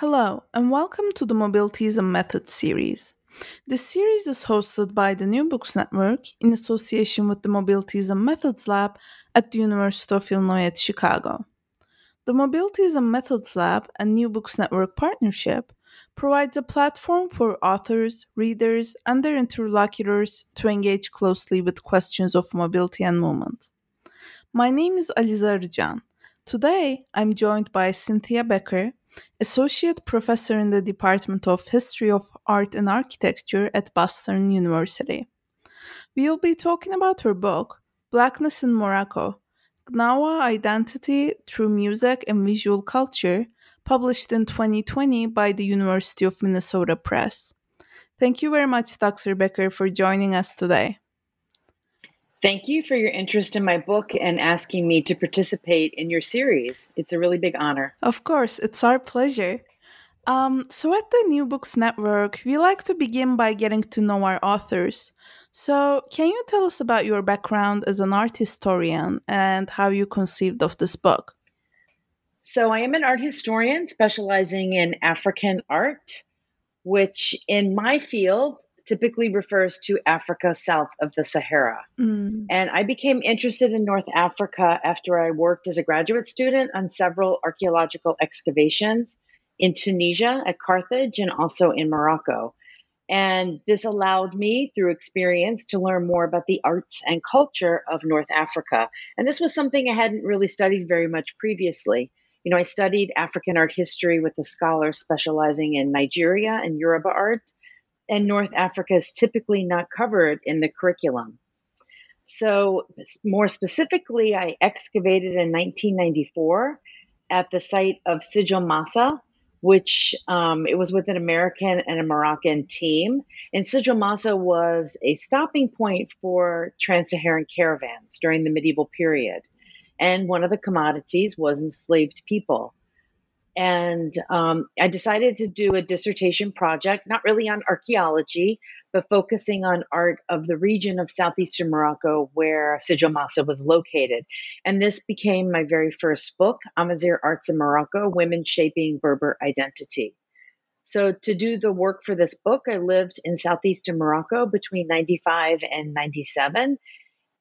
Hello, and welcome to the Mobilities and Methods series. This series is hosted by the New Books Network in association with the Mobilities and Methods Lab at the University of Illinois at Chicago. The Mobilities and Methods Lab and New Books Network partnership provides a platform for authors, readers, and their interlocutors to engage closely with questions of mobility and movement. My name is Aliza Arjan. Today, I'm joined by Cynthia Becker, Associate Professor in the Department of History of Art and Architecture at Boston University. We will be talking about her book, Blackness in Morocco Gnawa Identity Through Music and Visual Culture, published in 2020 by the University of Minnesota Press. Thank you very much, Dr. Becker, for joining us today. Thank you for your interest in my book and asking me to participate in your series. It's a really big honor. Of course, it's our pleasure. Um, so, at the New Books Network, we like to begin by getting to know our authors. So, can you tell us about your background as an art historian and how you conceived of this book? So, I am an art historian specializing in African art, which in my field typically refers to Africa south of the Sahara. Mm. And I became interested in North Africa after I worked as a graduate student on several archaeological excavations in Tunisia at Carthage and also in Morocco. And this allowed me, through experience, to learn more about the arts and culture of North Africa. And this was something I hadn't really studied very much previously. You know, I studied African art history with a scholar specializing in Nigeria and Yoruba art and North Africa is typically not covered in the curriculum. So, more specifically, I excavated in 1994 at the site of Sijilmasa, which um, it was with an American and a Moroccan team. And Sijilmasa was a stopping point for trans Saharan caravans during the medieval period. And one of the commodities was enslaved people and um, I decided to do a dissertation project, not really on archaeology, but focusing on art of the region of southeastern Morocco where Sijilmasa was located. And this became my very first book, Amazigh Arts in Morocco Women Shaping Berber Identity. So, to do the work for this book, I lived in southeastern Morocco between 95 and 97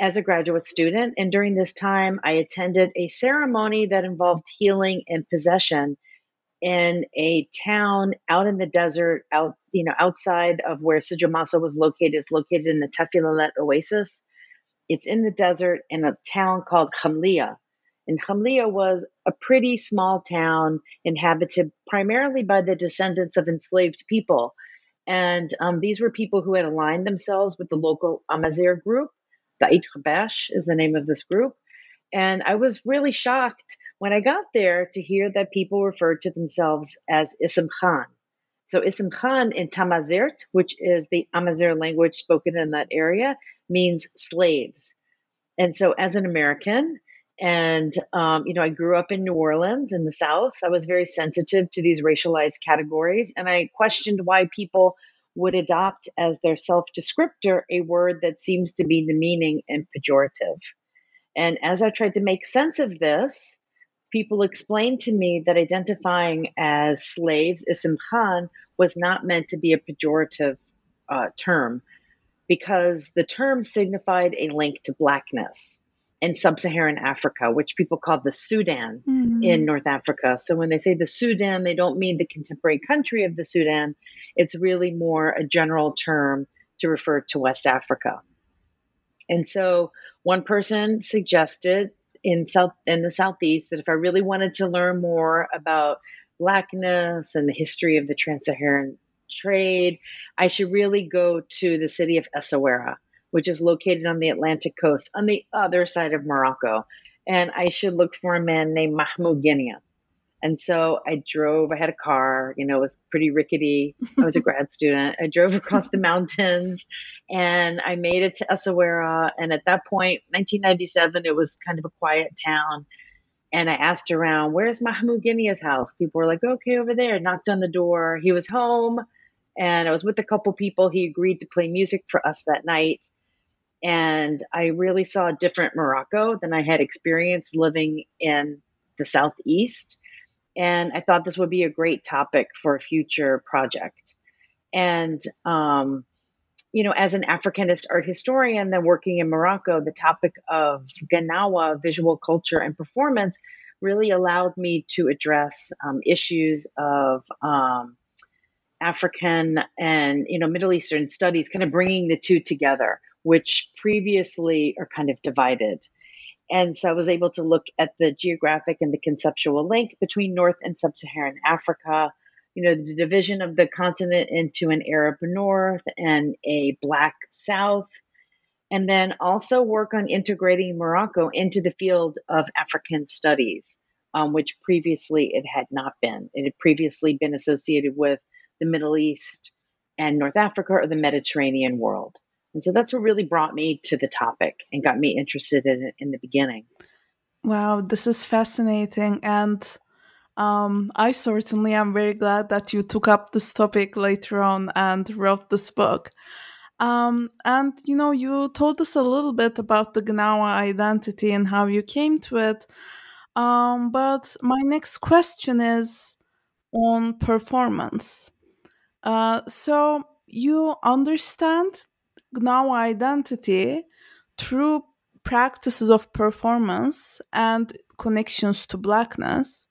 as a graduate student. And during this time, I attended a ceremony that involved healing and possession in a town out in the desert, out you know outside of where Sijil was located. It's located in the Tafilalet Oasis. It's in the desert in a town called Khamlia. And Khamlia was a pretty small town inhabited primarily by the descendants of enslaved people. And um, these were people who had aligned themselves with the local Amazigh group. The Ait is the name of this group. And I was really shocked when I got there to hear that people referred to themselves as Ism Khan. So Ismkhan in Tamazight, which is the Amazigh language spoken in that area, means slaves. And so as an American, and um, you know, I grew up in New Orleans in the South. I was very sensitive to these racialized categories, and I questioned why people would adopt as their self descriptor a word that seems to be demeaning and pejorative. And as I tried to make sense of this, people explained to me that identifying as slaves, Ism Khan, was not meant to be a pejorative uh, term because the term signified a link to blackness in sub Saharan Africa, which people call the Sudan mm-hmm. in North Africa. So when they say the Sudan, they don't mean the contemporary country of the Sudan. It's really more a general term to refer to West Africa. And so one person suggested in south in the southeast that if I really wanted to learn more about blackness and the history of the trans-Saharan trade, I should really go to the city of Essaouira, which is located on the Atlantic coast on the other side of Morocco. and I should look for a man named Mahmoud Guinia. And so I drove, I had a car, you know, it was pretty rickety. I was a grad student. I drove across the mountains and I made it to Essaouira. And at that point, 1997, it was kind of a quiet town. And I asked around, where's Mahmoud Guinia's house? People were like, okay, over there. Knocked on the door. He was home. And I was with a couple people. He agreed to play music for us that night. And I really saw a different Morocco than I had experienced living in the Southeast and I thought this would be a great topic for a future project. And, um, you know, as an Africanist art historian, then working in Morocco, the topic of Gnawa, visual culture and performance, really allowed me to address um, issues of um, African and you know Middle Eastern studies, kind of bringing the two together, which previously are kind of divided. And so I was able to look at the geographic and the conceptual link between North and Sub Saharan Africa, you know, the division of the continent into an Arab North and a Black South, and then also work on integrating Morocco into the field of African studies, um, which previously it had not been. It had previously been associated with the Middle East and North Africa or the Mediterranean world. And so that's what really brought me to the topic and got me interested in it in the beginning. Wow, this is fascinating. And um, I certainly am very glad that you took up this topic later on and wrote this book. Um, and you know, you told us a little bit about the Gnawa identity and how you came to it. Um, but my next question is on performance. Uh, so you understand Gnawa identity through practices of performance and connections to blackness.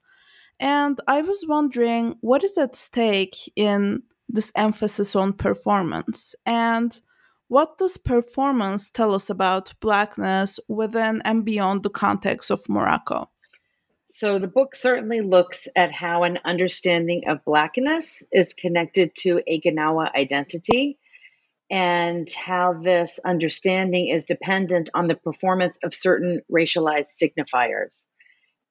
And I was wondering what is at stake in this emphasis on performance and what does performance tell us about blackness within and beyond the context of Morocco? So, the book certainly looks at how an understanding of blackness is connected to a Gnawa identity and how this understanding is dependent on the performance of certain racialized signifiers.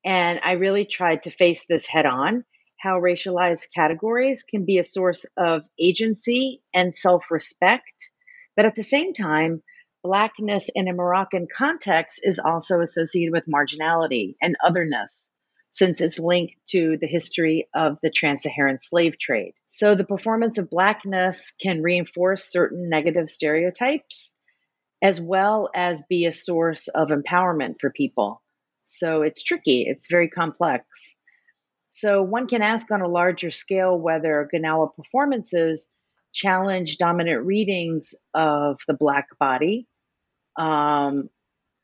And I really tried to face this head on how racialized categories can be a source of agency and self respect, but at the same time, Blackness in a Moroccan context is also associated with marginality and otherness since it's linked to the history of the trans Saharan slave trade. So the performance of Blackness can reinforce certain negative stereotypes as well as be a source of empowerment for people. So it's tricky, it's very complex. So one can ask on a larger scale whether Gnawa performances challenge dominant readings of the Black body um,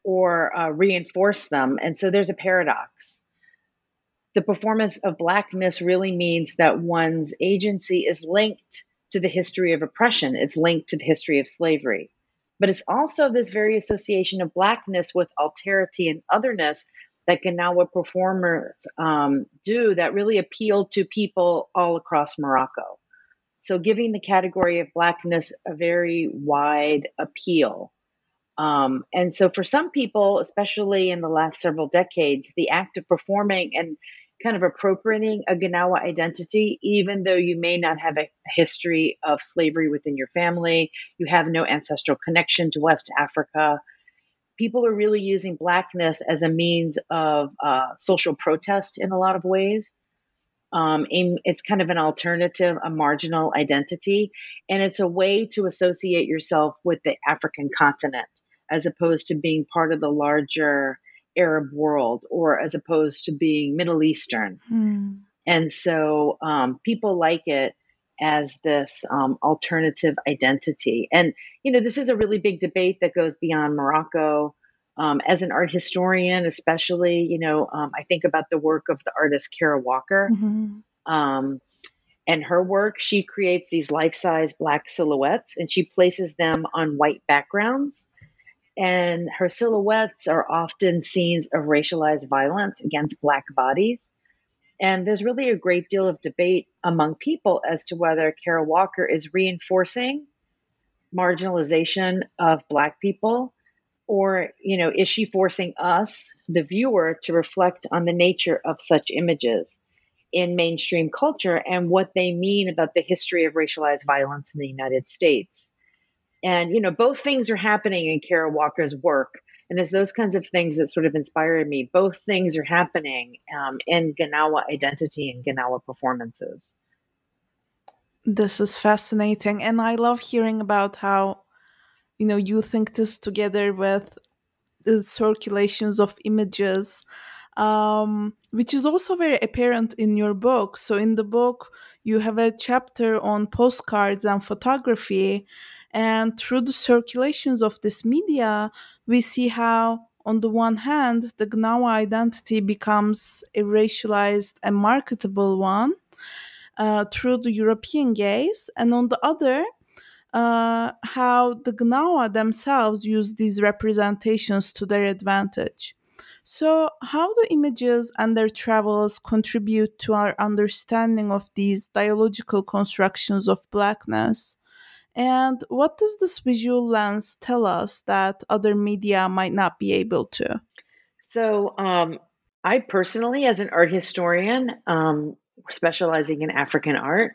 or uh, reinforce them. And so there's a paradox the performance of blackness really means that one's agency is linked to the history of oppression, it's linked to the history of slavery. But it's also this very association of blackness with alterity and otherness that Gnawa performers um, do that really appeal to people all across Morocco. So, giving the category of blackness a very wide appeal. Um, and so, for some people, especially in the last several decades, the act of performing and kind of appropriating a Gnawa identity, even though you may not have a history of slavery within your family, you have no ancestral connection to West Africa. People are really using Blackness as a means of uh, social protest in a lot of ways. Um, it's kind of an alternative, a marginal identity, and it's a way to associate yourself with the African continent as opposed to being part of the larger Arab world or as opposed to being Middle Eastern. Hmm. And so um, people like it as this um, alternative identity. And, you know, this is a really big debate that goes beyond Morocco. Um, as an art historian, especially, you know, um, I think about the work of the artist Kara Walker. Mm-hmm. Um, and her work, she creates these life size black silhouettes and she places them on white backgrounds and her silhouettes are often scenes of racialized violence against Black bodies. And there's really a great deal of debate among people as to whether Kara Walker is reinforcing marginalization of Black people or you know is she forcing us the viewer to reflect on the nature of such images in mainstream culture and what they mean about the history of racialized violence in the united states and you know both things are happening in kara walker's work. And it's those kinds of things that sort of inspired me both things are happening um, in gnawa identity and gnawa performances. This is fascinating. And i love hearing about how you know you think this together with the circulations of images um, which is also very apparent in your book. So in the book you have a chapter on postcards and photography and through the circulations of this media we see how on the one hand the gnawa identity becomes a racialized and marketable one uh, through the european gaze and on the other uh, how the Gnawa themselves use these representations to their advantage. So, how do images and their travels contribute to our understanding of these dialogical constructions of blackness? And what does this visual lens tell us that other media might not be able to? So, um, I personally, as an art historian, um, specializing in African art,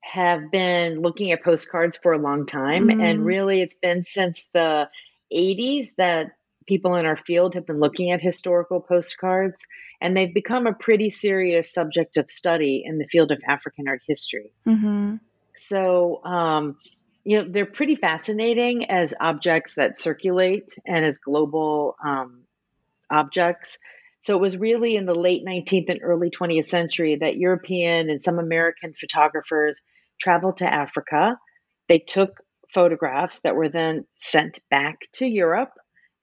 have been looking at postcards for a long time. Mm. And really, it's been since the 80s that people in our field have been looking at historical postcards. And they've become a pretty serious subject of study in the field of African art history. Mm-hmm. So, um, you know, they're pretty fascinating as objects that circulate and as global um, objects. So it was really in the late 19th and early 20th century that European and some American photographers traveled to Africa. They took photographs that were then sent back to Europe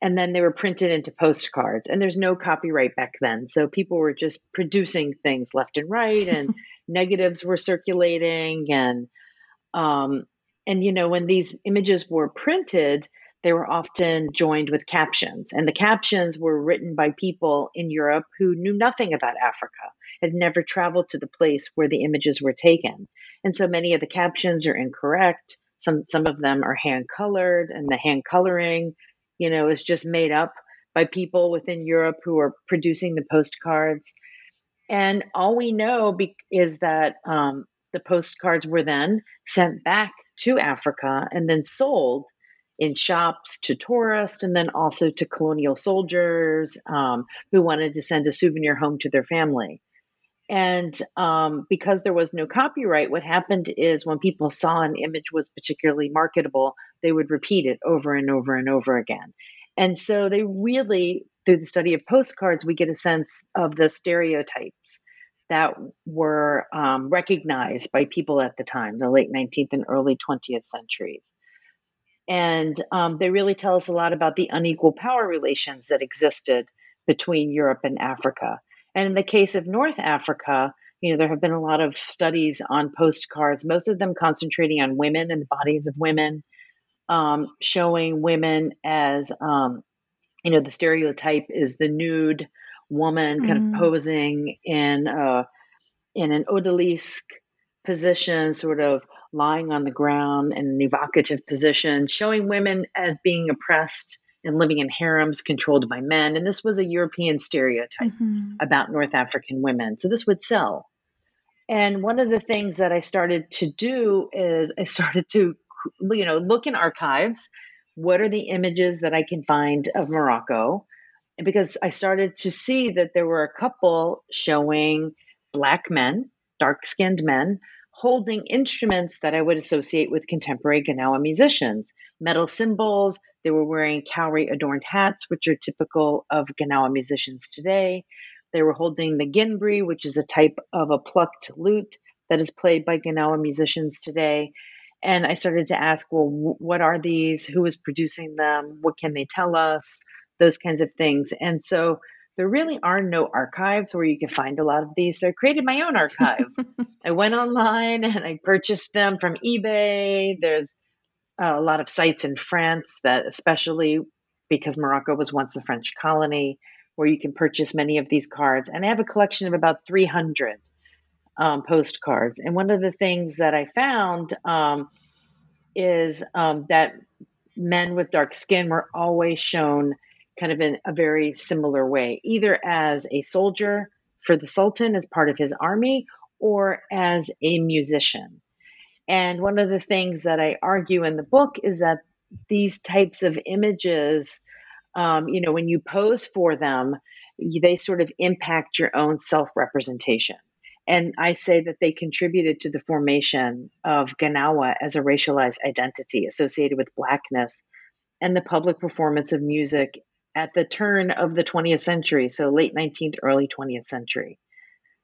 and then they were printed into postcards. And there's no copyright back then. So people were just producing things left and right and negatives were circulating and um and you know when these images were printed they were often joined with captions. And the captions were written by people in Europe who knew nothing about Africa, had never traveled to the place where the images were taken. And so many of the captions are incorrect. Some, some of them are hand colored, and the hand coloring, you know, is just made up by people within Europe who are producing the postcards. And all we know be- is that um, the postcards were then sent back to Africa and then sold in shops to tourists and then also to colonial soldiers um, who wanted to send a souvenir home to their family. And um, because there was no copyright, what happened is when people saw an image was particularly marketable, they would repeat it over and over and over again. And so they really, through the study of postcards, we get a sense of the stereotypes that were um, recognized by people at the time, the late 19th and early 20th centuries. And um, they really tell us a lot about the unequal power relations that existed between Europe and Africa. And in the case of North Africa, you know, there have been a lot of studies on postcards, most of them concentrating on women and the bodies of women, um, showing women as, um, you know, the stereotype is the nude woman kind mm. of posing in a, in an odalisque position, sort of lying on the ground in an evocative position, showing women as being oppressed and living in harems controlled by men. And this was a European stereotype mm-hmm. about North African women. So this would sell. And one of the things that I started to do is I started to, you know, look in archives. What are the images that I can find of Morocco? Because I started to see that there were a couple showing black men, dark skinned men, holding instruments that I would associate with contemporary Gnawa musicians metal cymbals. They were wearing cowrie adorned hats, which are typical of Gnawa musicians today. They were holding the ginbri, which is a type of a plucked lute that is played by Gnawa musicians today. And I started to ask, well, what are these? Who is producing them? What can they tell us? Those kinds of things. And so there really are no archives where you can find a lot of these. So I created my own archive. I went online and I purchased them from eBay. There's a lot of sites in France that, especially because Morocco was once a French colony, where you can purchase many of these cards. And I have a collection of about 300 um, postcards. And one of the things that I found um, is um, that men with dark skin were always shown kind of in a very similar way, either as a soldier for the Sultan as part of his army or as a musician. And one of the things that I argue in the book is that these types of images, um, you know, when you pose for them, they sort of impact your own self representation. And I say that they contributed to the formation of Gnawa as a racialized identity associated with Blackness and the public performance of music at the turn of the 20th century, so late 19th, early 20th century.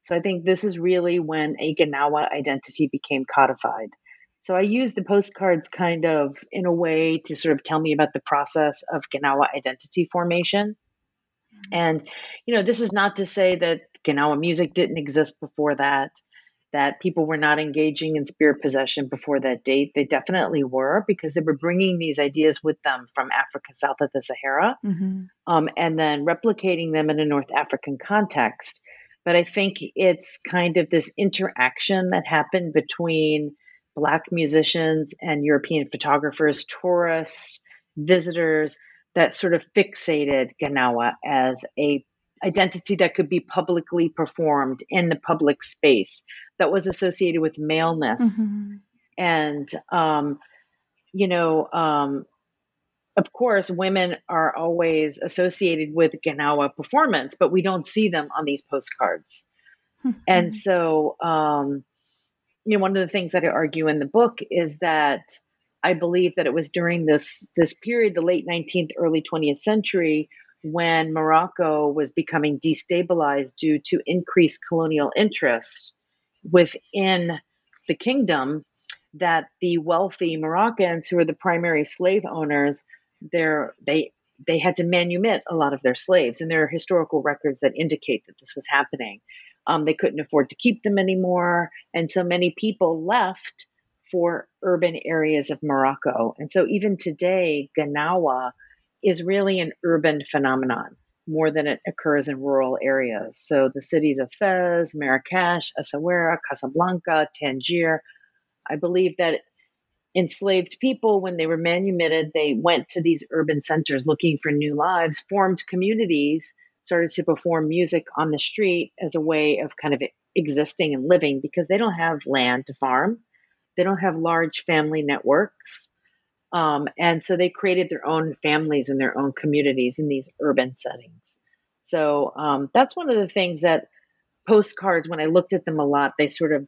So I think this is really when a Gnawa identity became codified. So I use the postcards kind of in a way to sort of tell me about the process of Gnawa identity formation. Mm-hmm. And, you know, this is not to say that Gnawa music didn't exist before that, that people were not engaging in spirit possession before that date. They definitely were because they were bringing these ideas with them from Africa south of the Sahara mm-hmm. um, and then replicating them in a North African context. But I think it's kind of this interaction that happened between Black musicians and European photographers, tourists, visitors that sort of fixated Gnawa as a identity that could be publicly performed in the public space that was associated with maleness mm-hmm. and um, you know um, of course women are always associated with gnawa performance but we don't see them on these postcards mm-hmm. and so um, you know one of the things that i argue in the book is that i believe that it was during this this period the late 19th early 20th century when Morocco was becoming destabilized due to increased colonial interest within the kingdom, that the wealthy Moroccans, who were the primary slave owners, they they had to manumit a lot of their slaves, and there are historical records that indicate that this was happening. Um, they couldn't afford to keep them anymore, and so many people left for urban areas of Morocco. And so even today, Gnawa is really an urban phenomenon more than it occurs in rural areas. So the cities of Fez, Marrakesh, Essaouira, Casablanca, Tangier, I believe that enslaved people, when they were manumitted, they went to these urban centers looking for new lives, formed communities, started to perform music on the street as a way of kind of existing and living because they don't have land to farm. They don't have large family networks. Um, and so they created their own families and their own communities in these urban settings. So um, that's one of the things that postcards, when I looked at them a lot, they sort of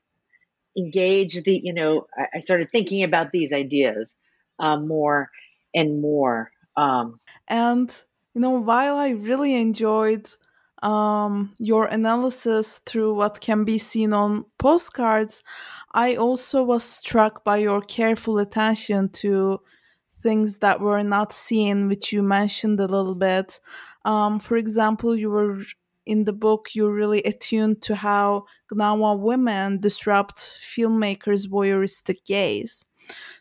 engage the, you know, I, I started thinking about these ideas um, more and more. Um, and, you know, while I really enjoyed um, your analysis through what can be seen on postcards, I also was struck by your careful attention to things that were not seen, which you mentioned a little bit. Um, for example, you were in the book, you're really attuned to how Gnawa women disrupt filmmakers' voyeuristic gaze.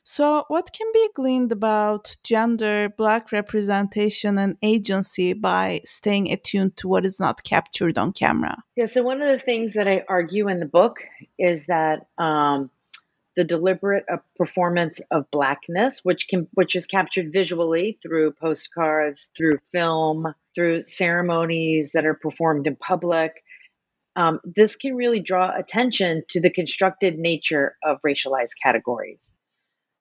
So, what can be gleaned about gender, black representation, and agency by staying attuned to what is not captured on camera? Yeah, so one of the things that I argue in the book is that um, the deliberate uh, performance of blackness, which can which is captured visually through postcards, through film, through ceremonies that are performed in public. Um, this can really draw attention to the constructed nature of racialized categories.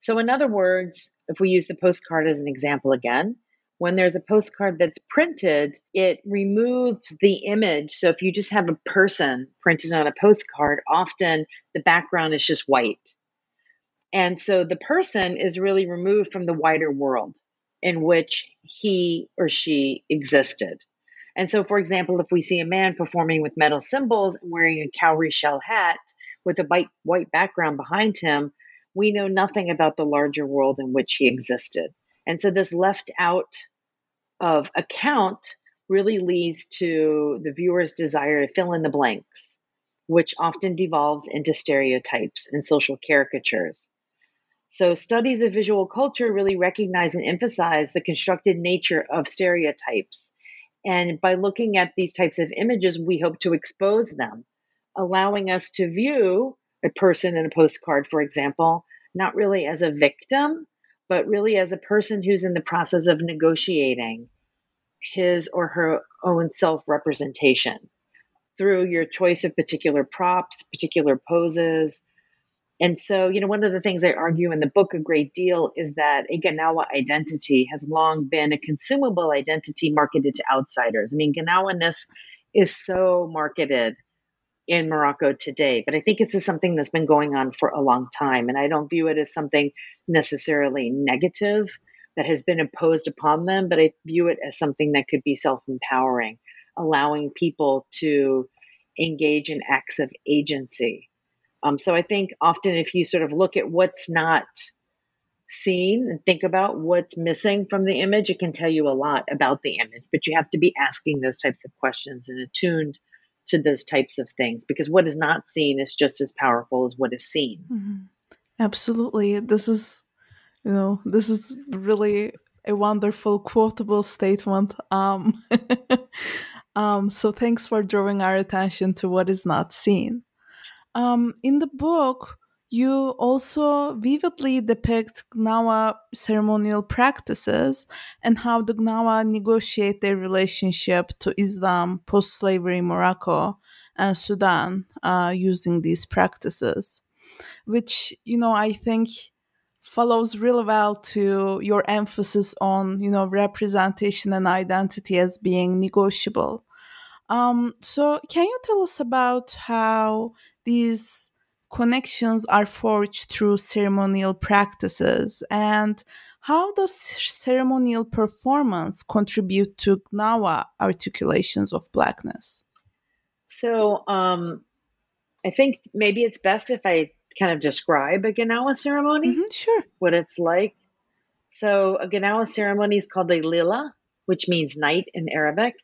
So, in other words, if we use the postcard as an example again, when there's a postcard that's printed, it removes the image. So, if you just have a person printed on a postcard, often the background is just white. And so the person is really removed from the wider world in which he or she existed. And so, for example, if we see a man performing with metal cymbals and wearing a cowrie shell hat with a white, white background behind him, we know nothing about the larger world in which he existed. And so, this left out of account really leads to the viewer's desire to fill in the blanks, which often devolves into stereotypes and social caricatures. So, studies of visual culture really recognize and emphasize the constructed nature of stereotypes. And by looking at these types of images, we hope to expose them, allowing us to view a person in a postcard, for example, not really as a victim, but really as a person who's in the process of negotiating his or her own self representation through your choice of particular props, particular poses. And so, you know, one of the things I argue in the book a great deal is that a Gnawa identity has long been a consumable identity marketed to outsiders. I mean, Gnawaness is so marketed in Morocco today, but I think it's something that's been going on for a long time. And I don't view it as something necessarily negative that has been imposed upon them, but I view it as something that could be self empowering, allowing people to engage in acts of agency. Um, so I think often if you sort of look at what's not seen and think about what's missing from the image, it can tell you a lot about the image. But you have to be asking those types of questions and attuned to those types of things because what is not seen is just as powerful as what is seen. Mm-hmm. Absolutely. This is, you know, this is really a wonderful quotable statement. Um, um, so thanks for drawing our attention to what is not seen. Um, in the book, you also vividly depict Gnawa ceremonial practices and how the Gnawa negotiate their relationship to Islam post slavery Morocco and Sudan uh, using these practices, which, you know, I think follows really well to your emphasis on, you know, representation and identity as being negotiable. Um, so, can you tell us about how these connections are forged through ceremonial practices and how does ceremonial performance contribute to Gnawa articulations of blackness? So, um, I think maybe it's best if I kind of describe a gnawa ceremony. Mm-hmm, sure. What it's like. So, a gnawa ceremony is called a lila, which means night in Arabic.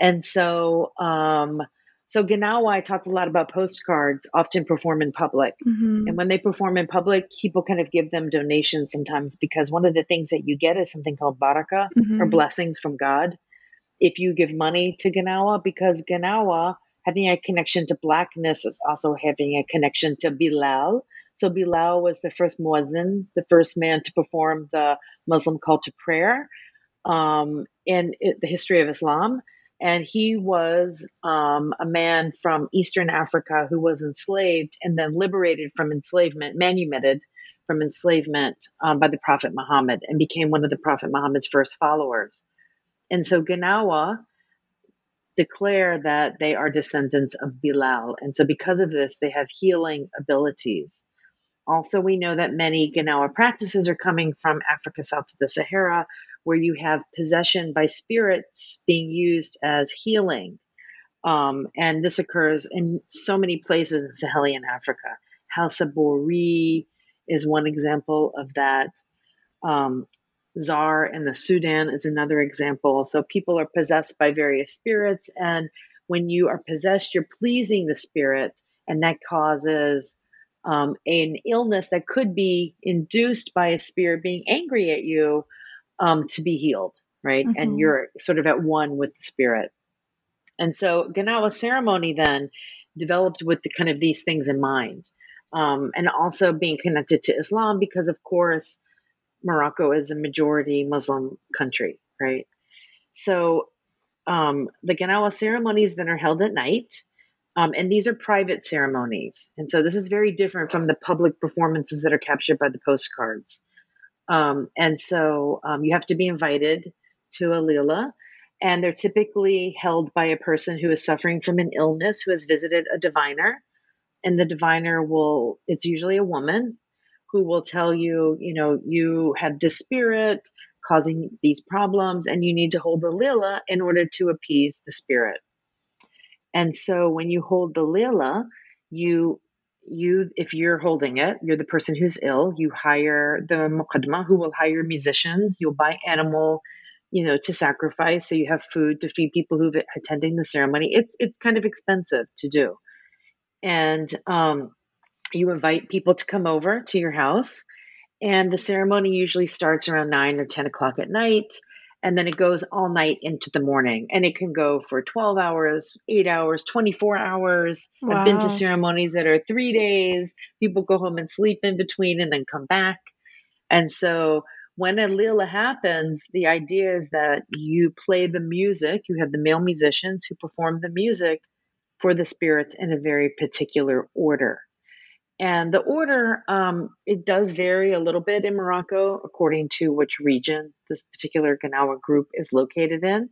And so, um, so Gnawa, I talked a lot about postcards, often perform in public. Mm-hmm. And when they perform in public, people kind of give them donations sometimes because one of the things that you get is something called baraka mm-hmm. or blessings from God. If you give money to Gnawa, because Gnawa, having a connection to blackness, is also having a connection to Bilal. So Bilal was the first muezzin, the first man to perform the Muslim call to prayer um, in it, the history of Islam and he was um, a man from Eastern Africa who was enslaved and then liberated from enslavement, manumitted from enslavement um, by the Prophet Muhammad, and became one of the Prophet Muhammad's first followers. And so Gnawa declare that they are descendants of Bilal, and so because of this, they have healing abilities. Also, we know that many Gnawa practices are coming from Africa south of the Sahara, where you have possession by spirits being used as healing. Um, and this occurs in so many places in Sahelian Africa. Hausa Bori is one example of that. Um, Zar in the Sudan is another example. So people are possessed by various spirits, and when you are possessed, you're pleasing the spirit, and that causes um, an illness that could be induced by a spirit being angry at you um, to be healed, right? Mm-hmm. And you're sort of at one with the spirit. And so Gnawa ceremony then developed with the kind of these things in mind. Um, and also being connected to Islam because, of course, Morocco is a majority Muslim country, right? So um, the Gnawa ceremonies then are held at night. Um, and these are private ceremonies. And so this is very different from the public performances that are captured by the postcards. Um, and so um, you have to be invited to a lila, and they're typically held by a person who is suffering from an illness who has visited a diviner. And the diviner will, it's usually a woman who will tell you, you know, you have this spirit causing these problems, and you need to hold the lila in order to appease the spirit. And so when you hold the lila, you you if you're holding it you're the person who's ill you hire the muqaddama who will hire musicians you'll buy animal you know to sacrifice so you have food to feed people who've attending the ceremony. It's it's kind of expensive to do. And um, you invite people to come over to your house and the ceremony usually starts around 9 or 10 o'clock at night and then it goes all night into the morning and it can go for 12 hours 8 hours 24 hours wow. i've been to ceremonies that are three days people go home and sleep in between and then come back and so when a lila happens, the idea is that you play the music, you have the male musicians who perform the music for the spirits in a very particular order. And the order, um, it does vary a little bit in Morocco according to which region this particular Gnawa group is located in.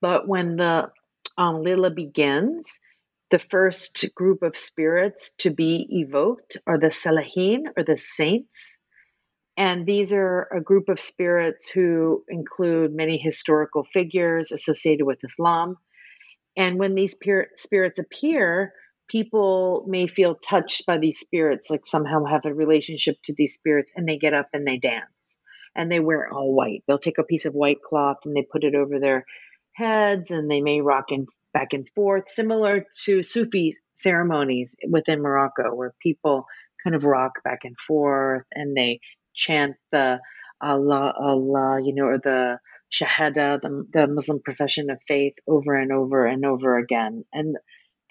But when the um, Lila begins, the first group of spirits to be evoked are the Salahin or the saints. And these are a group of spirits who include many historical figures associated with Islam. And when these spirits appear, people may feel touched by these spirits, like somehow have a relationship to these spirits, and they get up and they dance. And they wear all white. They'll take a piece of white cloth and they put it over their heads and they may rock in, back and forth, similar to Sufi ceremonies within Morocco, where people kind of rock back and forth and they chant the Allah, Allah, you know, or the Shahada, the, the Muslim profession of faith, over and over and over again. And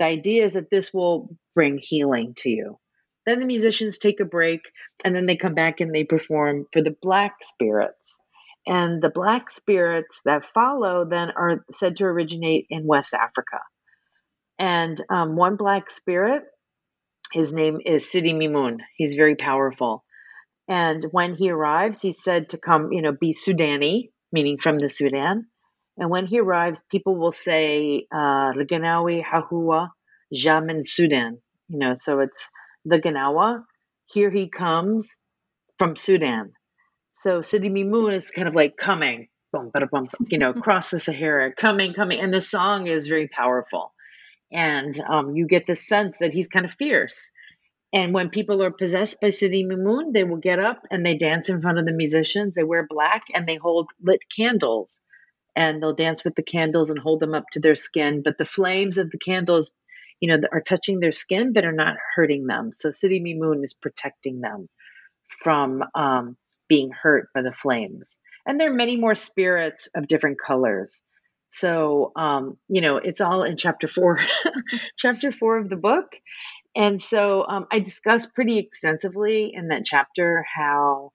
the idea is that this will bring healing to you. Then the musicians take a break and then they come back and they perform for the black spirits. And the black spirits that follow then are said to originate in West Africa. And um, one black spirit, his name is Sidi Mimoun. He's very powerful. And when he arrives, he's said to come, you know, be Sudani, meaning from the Sudan. And when he arrives, people will say, uh, the Ganawi Hahua Jamin Sudan. You know, so it's the Gnawa. Here he comes from Sudan. So Sidi Mimoun is kind of like coming, boom, bada, boom, you know, across the Sahara, coming, coming. And the song is very powerful. And um, you get the sense that he's kind of fierce. And when people are possessed by Sidi Mimoun, they will get up and they dance in front of the musicians. They wear black and they hold lit candles and they'll dance with the candles and hold them up to their skin. But the flames of the candles, you know, are touching their skin but are not hurting them. So Sidi Mimoun is protecting them from um, being hurt by the flames. And there are many more spirits of different colors. So, um, you know, it's all in chapter four, chapter four of the book. And so um, I discuss pretty extensively in that chapter how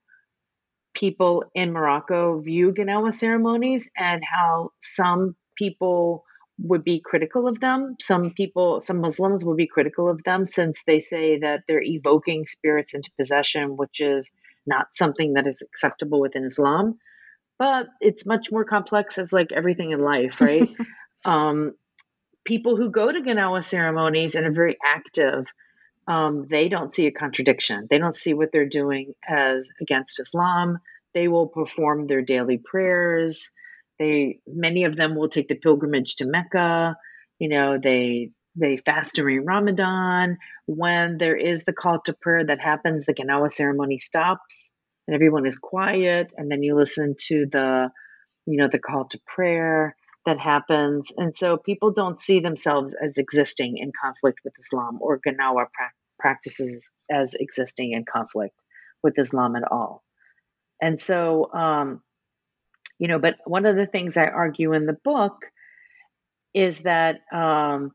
people in Morocco view Gnawa ceremonies and how some people would be critical of them. Some people, some Muslims would be critical of them since they say that they're evoking spirits into possession, which is not something that is acceptable within Islam. But it's much more complex as like everything in life, right? um, people who go to Gnawa ceremonies and are very active um, they don't see a contradiction. They don't see what they're doing as against Islam. They will perform their daily prayers. They many of them will take the pilgrimage to Mecca. You know, they they fast during Ramadan. When there is the call to prayer that happens, the Gnawa ceremony stops and everyone is quiet, and then you listen to the, you know, the call to prayer that happens. And so people don't see themselves as existing in conflict with Islam or Gnawa pra- practices as existing in conflict with Islam at all. And so, um, you know, but one of the things I argue in the book is that, um,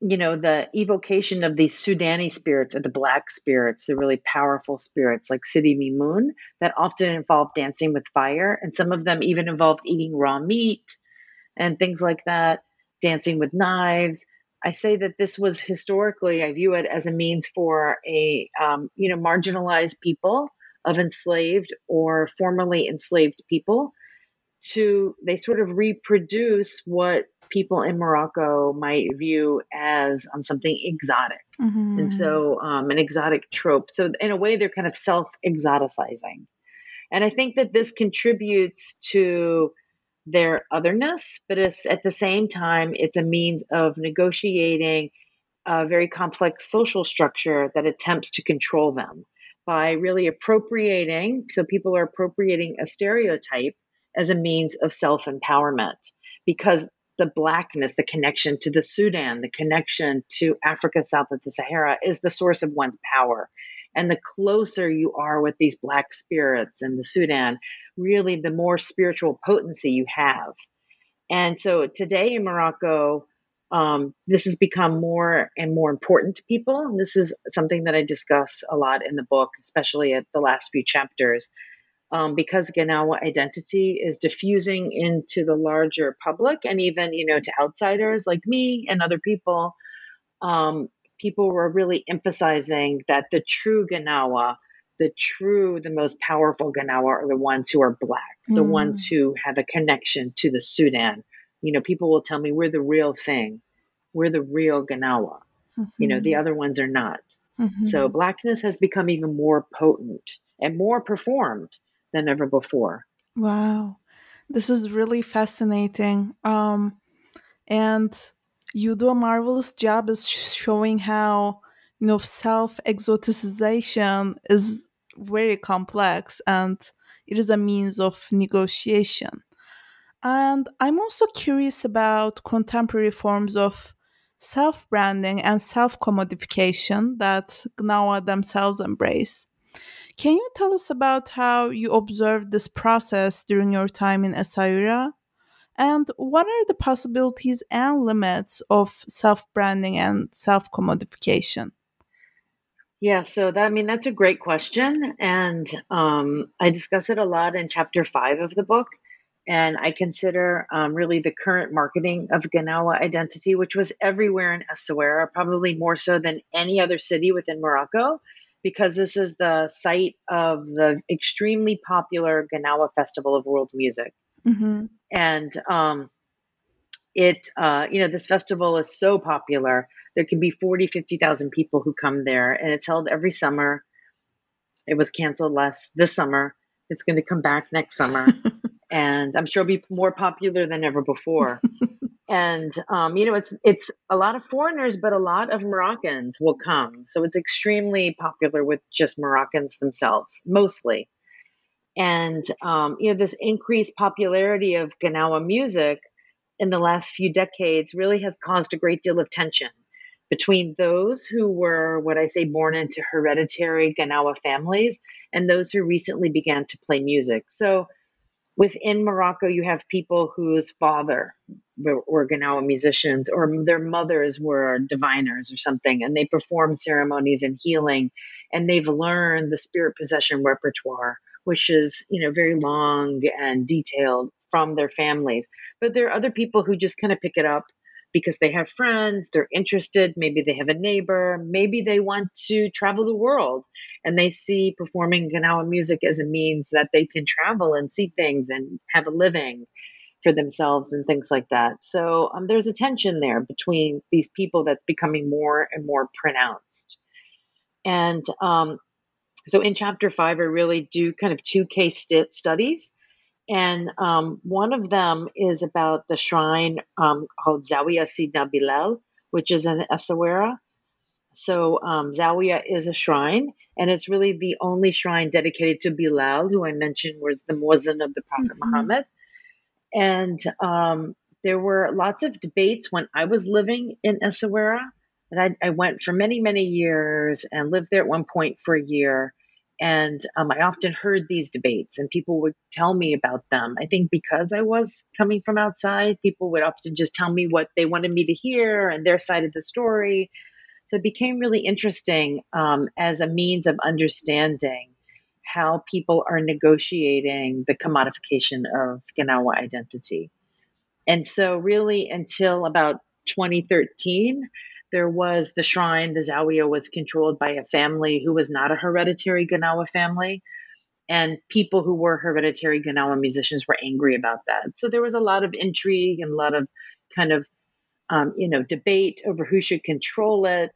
you know, the evocation of these Sudani spirits or the black spirits, the really powerful spirits like Sidi Mimoun, that often involve dancing with fire. And some of them even involved eating raw meat and things like that, dancing with knives. I say that this was historically, I view it as a means for a, um, you know, marginalized people of enslaved or formerly enslaved people to, they sort of reproduce what people in Morocco might view as um, something exotic. Mm-hmm. And so, um, an exotic trope. So, in a way, they're kind of self exoticizing. And I think that this contributes to their otherness, but it's at the same time, it's a means of negotiating a very complex social structure that attempts to control them by really appropriating. So people are appropriating a stereotype as a means of self empowerment because the blackness, the connection to the Sudan, the connection to Africa south of the Sahara is the source of one's power. And the closer you are with these black spirits in the Sudan, really the more spiritual potency you have. And so today in Morocco, um, this has become more and more important to people. And this is something that I discuss a lot in the book, especially at the last few chapters. um, because Gnawa identity is diffusing into the larger public and even, you know, to outsiders like me and other people, um, people were really emphasizing that the true Gnawa, the true, the most powerful Gnawa are the ones who are black, mm. the ones who have a connection to the Sudan. You know, people will tell me we're the real thing, we're the real Gnawa. Mm-hmm. You know, the mm-hmm. other ones are not. Mm-hmm. So blackness has become even more potent and more performed than ever before. Wow. This is really fascinating. Um, and you do a marvelous job of showing how you know self exoticization is very complex and it is a means of negotiation. And I'm also curious about contemporary forms of self branding and self commodification that Gnawa themselves embrace. Can you tell us about how you observed this process during your time in Essaouira? And what are the possibilities and limits of self branding and self commodification? Yeah, so that I mean that's a great question, and um, I discuss it a lot in chapter five of the book. And I consider um, really the current marketing of Gnawa identity, which was everywhere in Essaouira, probably more so than any other city within Morocco, because this is the site of the extremely popular Gnawa Festival of World Music. Mm-hmm. And um, it, uh, you know, this festival is so popular. There can be 40, 50,000 people who come there, and it's held every summer. It was canceled last this summer. It's going to come back next summer. and I'm sure it'll be more popular than ever before. and um, you know it's it's a lot of foreigners but a lot of moroccans will come so it's extremely popular with just moroccans themselves mostly and um, you know this increased popularity of gnawa music in the last few decades really has caused a great deal of tension between those who were what i say born into hereditary gnawa families and those who recently began to play music. So within Morocco, you have people whose father were Gnawa musicians or their mothers were diviners or something, and they perform ceremonies and healing, and they've learned the spirit possession repertoire, which is you know very long and detailed from their families. But there are other people who just kind of pick it up because they have friends, they're interested, maybe they have a neighbor, maybe they want to travel the world and they see performing Gnawa music as a means that they can travel and see things and have a living for themselves and things like that. So um, there's a tension there between these people that's becoming more and more pronounced. And um, so in chapter five, I really do kind of two case st- studies and um, one of them is about the shrine um, called Zawiya Sidna Bilal, which is in Essaouira. So um, Zawiya is a shrine, and it's really the only shrine dedicated to Bilal, who I mentioned was the muezzin of the Prophet mm-hmm. Muhammad. And um, there were lots of debates when I was living in Essaouira. And I, I went for many, many years and lived there at one point for a year. And um, I often heard these debates, and people would tell me about them. I think because I was coming from outside, people would often just tell me what they wanted me to hear and their side of the story. So it became really interesting um, as a means of understanding how people are negotiating the commodification of Gnawa identity. And so, really, until about 2013, there was the shrine, the Zawiya was controlled by a family who was not a hereditary Gnawa family. And people who were hereditary Gnawa musicians were angry about that. So there was a lot of intrigue and a lot of kind of, um, you know, debate over who should control it.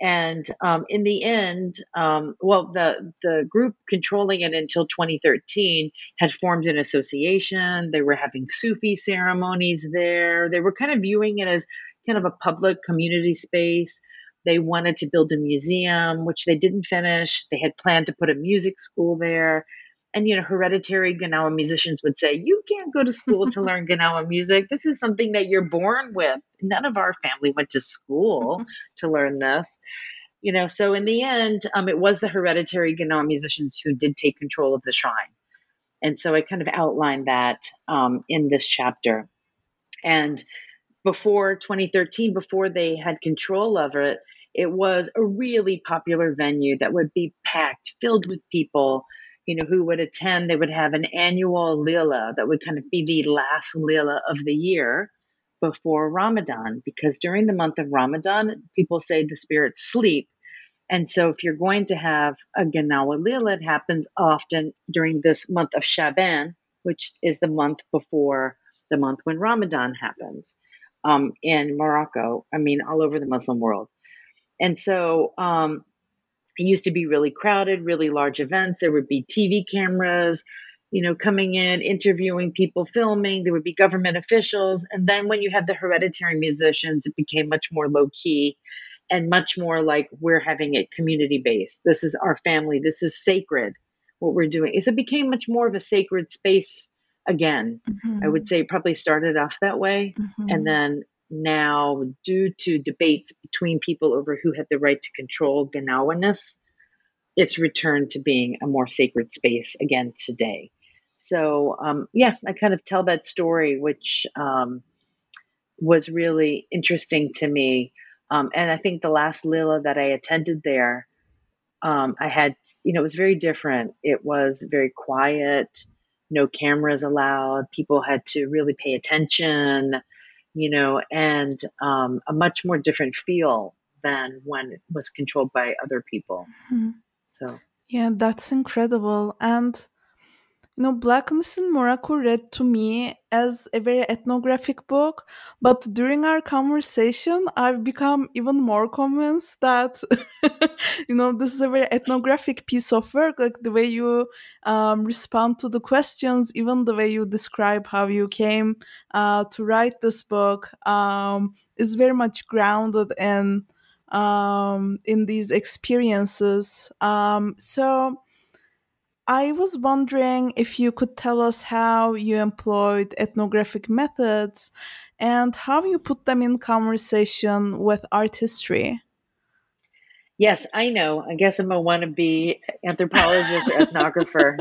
And um, in the end, um, well, the the group controlling it until 2013 had formed an association. They were having Sufi ceremonies there. They were kind of viewing it as kind of a public community space. They wanted to build a museum, which they didn't finish. They had planned to put a music school there. And, you know, hereditary Gnawa musicians would say, You can't go to school to learn Gnawa music. This is something that you're born with. None of our family went to school to learn this. You know, so in the end, um, it was the hereditary Gnawa musicians who did take control of the shrine. And so I kind of outlined that um, in this chapter. And before 2013, before they had control of it, it was a really popular venue that would be packed, filled with people. you know, who would attend, they would have an annual lila that would kind of be the last lila of the year before Ramadan, because during the month of Ramadan, people say the spirits sleep. And so, if you're going to have a Gnawa Lila, it happens often during this month of Shaban, which is the month before the month when Ramadan happens um, in Morocco. I mean, all over the Muslim world. And so, um, it used to be really crowded, really large events. There would be TV cameras, you know, coming in, interviewing people, filming. There would be government officials. And then when you had the hereditary musicians, it became much more low key and much more like we're having it community based. This is our family. This is sacred, what we're doing. Is it became much more of a sacred space again. Mm-hmm. I would say probably started off that way. Mm-hmm. And then now, due to debates between people over who had the right to control Gnawaness, it's returned to being a more sacred space again today. So, um, yeah, I kind of tell that story, which um, was really interesting to me. Um, and I think the last Lila that I attended there, um, I had, you know, it was very different. It was very quiet, no cameras allowed. People had to really pay attention, you know, and um, a much more different feel than when it was controlled by other people. Mm-hmm. So, yeah, that's incredible. And you know, Blackness in Morocco read to me as a very ethnographic book, but during our conversation, I've become even more convinced that, you know, this is a very ethnographic piece of work. Like the way you um, respond to the questions, even the way you describe how you came uh, to write this book, um, is very much grounded in um, in these experiences. Um, so I was wondering if you could tell us how you employed ethnographic methods and how you put them in conversation with art history. Yes, I know. I guess I'm a wannabe anthropologist or ethnographer.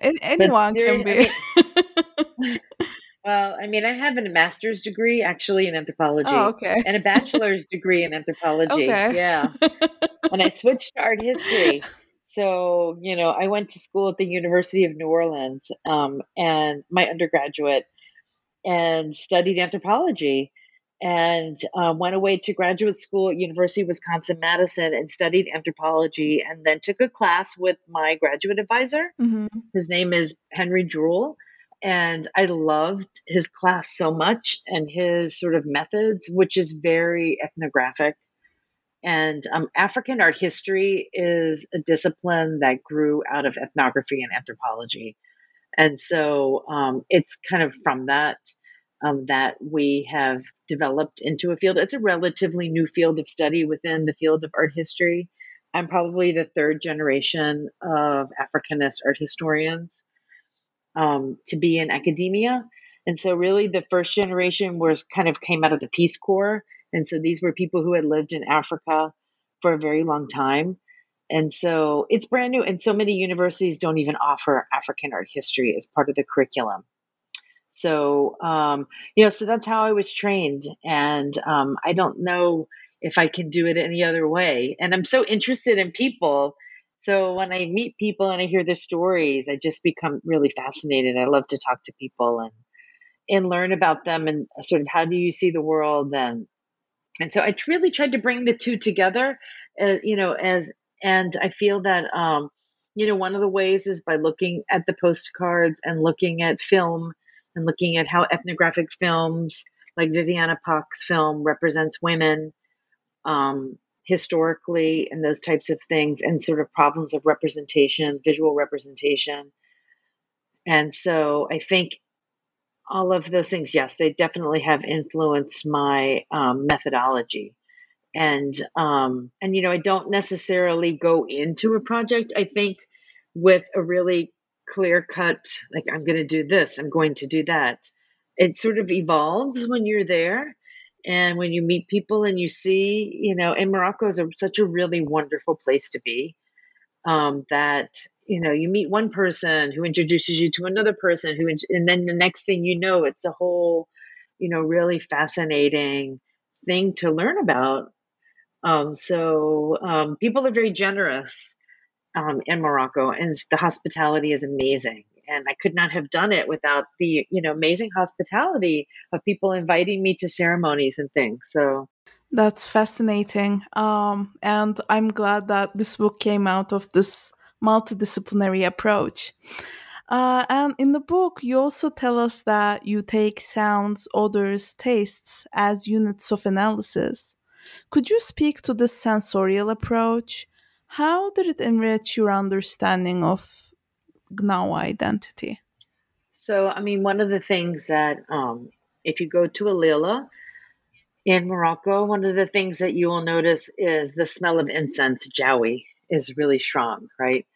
Anyone can be. I mean, well, I mean, I have a master's degree actually in anthropology. Oh, okay. And a bachelor's degree in anthropology. Okay. Yeah. and I switched to art history so you know i went to school at the university of new orleans um, and my undergraduate and studied anthropology and uh, went away to graduate school at university of wisconsin madison and studied anthropology and then took a class with my graduate advisor mm-hmm. his name is henry Drewal and i loved his class so much and his sort of methods which is very ethnographic and um, African art history is a discipline that grew out of ethnography and anthropology. And so um, it's kind of from that um, that we have developed into a field. It's a relatively new field of study within the field of art history. I'm probably the third generation of Africanist art historians um, to be in academia. And so, really, the first generation was kind of came out of the Peace Corps and so these were people who had lived in Africa for a very long time. And so it's brand new. And so many universities don't even offer African art history as part of the curriculum. So, um, you know, so that's how I was trained. And um, I don't know if I can do it any other way. And I'm so interested in people. So when I meet people and I hear their stories, I just become really fascinated. I love to talk to people and and learn about them and sort of how do you see the world and and so I really tried to bring the two together, uh, you know, as and I feel that um, you know one of the ways is by looking at the postcards and looking at film and looking at how ethnographic films like Viviana Paques's film represents women um, historically and those types of things and sort of problems of representation, visual representation. And so I think all of those things, yes, they definitely have influenced my um, methodology. And um, and you know, I don't necessarily go into a project. I think with a really clear cut, like I'm going to do this, I'm going to do that. It sort of evolves when you're there, and when you meet people and you see, you know, and Morocco is a, such a really wonderful place to be. Um, that you know you meet one person who introduces you to another person who and then the next thing you know it's a whole you know really fascinating thing to learn about um, so um, people are very generous um, in Morocco, and the hospitality is amazing. And I could not have done it without the you know amazing hospitality of people inviting me to ceremonies and things. So that's fascinating, um, and I'm glad that this book came out of this multidisciplinary approach. Uh, and in the book, you also tell us that you take sounds, odors, tastes as units of analysis. Could you speak to this sensorial approach? How did it enrich your understanding of Gnawa identity? So, I mean, one of the things that, um, if you go to a lila in Morocco, one of the things that you will notice is the smell of incense, jawi, is really strong, right?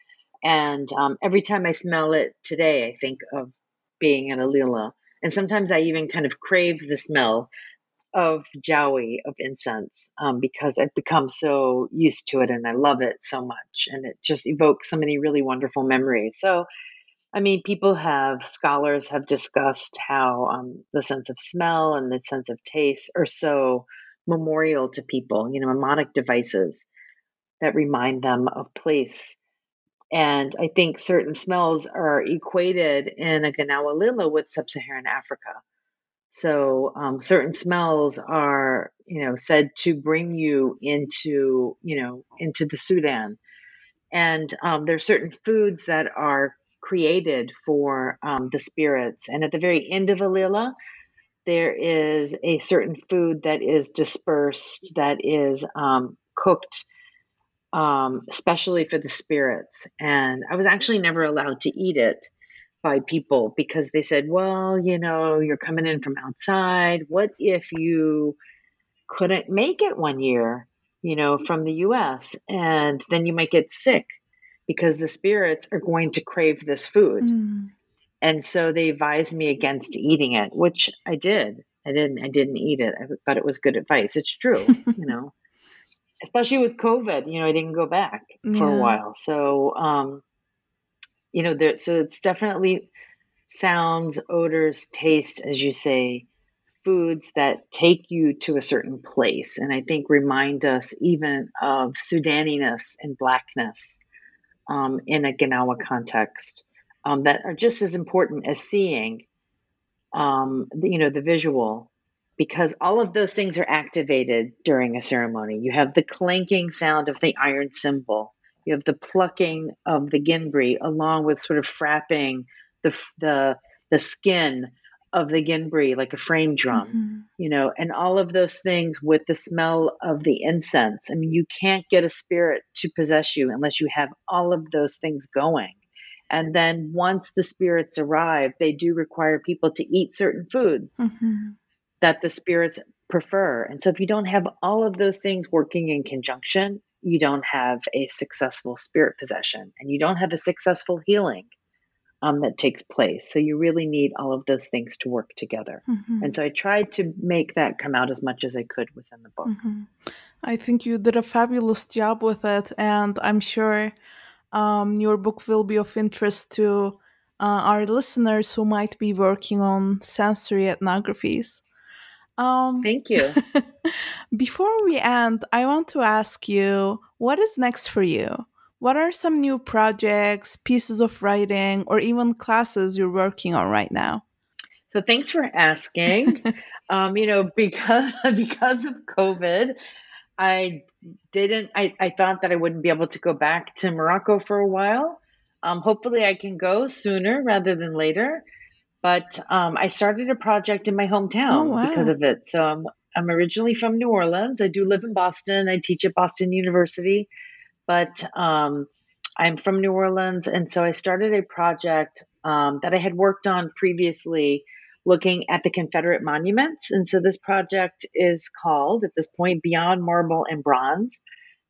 And um, every time I smell it today, I think of being at a lila. And sometimes I even kind of crave the smell of jawi, of incense, um, because I've become so used to it and I love it so much. And it just evokes so many really wonderful memories. So, I mean, people have, scholars have discussed how um, the sense of smell and the sense of taste are so memorial to people, you know, mnemonic devices that remind them of place and I think certain smells are equated in a Gnawa Lila with sub Saharan Africa. So um, certain smells are, you know, said to bring you into, you know, into the Sudan. And um, there are certain foods that are created for um, the spirits. And at the very end of a lila, there is a certain food that is dispersed, that is um, cooked um, especially for the spirits. And I was actually never allowed to eat it by people because they said, well, you know, you're coming in from outside. What if you couldn't make it one year, you know, from the US? And then you might get sick because the spirits are going to crave this food. Mm. And so they advised me against eating it, which I did. I didn't. I didn't eat it. I thought it was good advice. It's true, you know especially with COVID, you know, I didn't go back yeah. for a while. So, um, you know, there, so it's definitely sounds, odors, taste, as you say, foods that take you to a certain place. And I think remind us even of Sudaniness and blackness um, in a Gnawa context um, that are just as important as seeing, um, the, you know, the visual because all of those things are activated during a ceremony. You have the clanking sound of the iron cymbal. You have the plucking of the ginbri, along with sort of frapping the the the skin of the ginbri like a frame drum, mm-hmm. you know, and all of those things with the smell of the incense. I mean, you can't get a spirit to possess you unless you have all of those things going. And then once the spirits arrive, they do require people to eat certain foods. Mm-hmm that the spirits prefer. And so if you don't have all of those things working in conjunction, you don't have a successful spirit possession and you don't have a successful healing um, that takes place. So you really need all of those things to work together. Mm-hmm. And so I tried to make that come out as much as I could within the book. Mm-hmm. I think you did a fabulous job with it. And I'm sure um, your book will be of interest to uh, our listeners who might be working on sensory ethnographies. Um, Thank you. before we end, I want to ask you what is next for you? What are some new projects, pieces of writing, or even classes you're working on right now? So, thanks for asking. um, you know, because because of COVID, I didn't. I, I thought that I wouldn't be able to go back to Morocco for a while. Um, hopefully, I can go sooner rather than later. But um, I started a project in my hometown oh, wow. because of it. So I'm, I'm originally from New Orleans. I do live in Boston. I teach at Boston University, but um, I'm from New Orleans. And so I started a project um, that I had worked on previously looking at the Confederate monuments. And so this project is called, at this point, Beyond Marble and Bronze,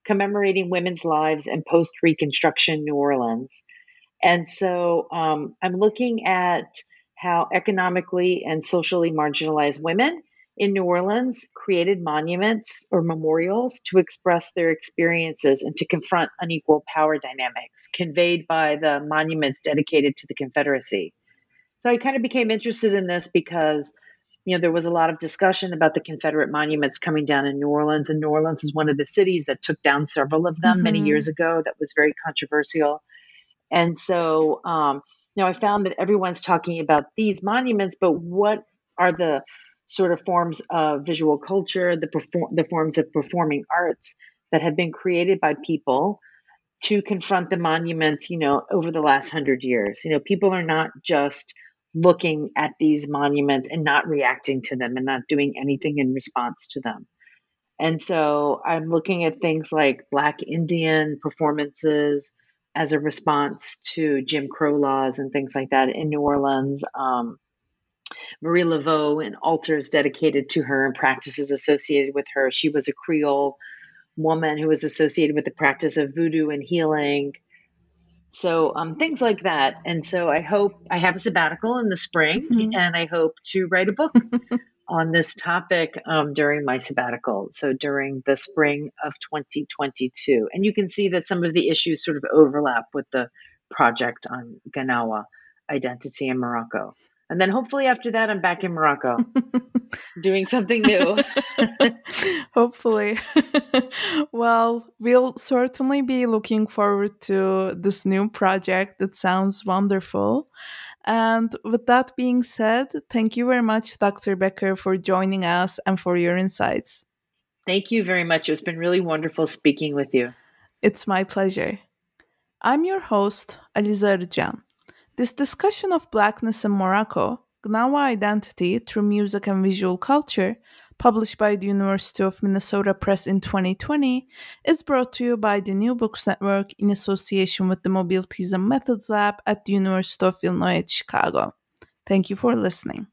commemorating women's lives in post Reconstruction New Orleans. And so um, I'm looking at how economically and socially marginalized women in New Orleans created monuments or memorials to express their experiences and to confront unequal power dynamics conveyed by the monuments dedicated to the Confederacy. So I kind of became interested in this because you know, there was a lot of discussion about the Confederate monuments coming down in New Orleans, and New Orleans is one of the cities that took down several of them mm-hmm. many years ago. That was very controversial. And so, um, know, I found that everyone's talking about these monuments, but what are the sort of forms of visual culture, the perform the forms of performing arts that have been created by people to confront the monuments, you know, over the last hundred years. You know, people are not just looking at these monuments and not reacting to them and not doing anything in response to them. And so I'm looking at things like Black Indian performances as a response to Jim Crow laws and things like that in New Orleans. Um, Marie Laveau and altars dedicated to her and practices associated with her. She was a Creole woman who was associated with the practice of voodoo and healing. So um, things like that. And so I hope I have a sabbatical in the spring mm-hmm. and I hope to write a book on this topic um, during my sabbatical. So during the spring of 2022. And you can see that some of the issues sort of overlap with the project on Gnawa identity in Morocco. And then hopefully after that, I'm back in Morocco doing something new. hopefully. well, we'll certainly be looking forward to this new project. That sounds wonderful. And with that being said, thank you very much, Dr. Becker, for joining us and for your insights. Thank you very much. It's been really wonderful speaking with you. It's my pleasure. I'm your host, Aliza Arjan. This discussion of blackness in Morocco, Gnawa identity through music and visual culture, published by the University of Minnesota Press in 2020, is brought to you by the New Books Network in association with the Mobilities and Methods Lab at the University of Illinois at Chicago. Thank you for listening.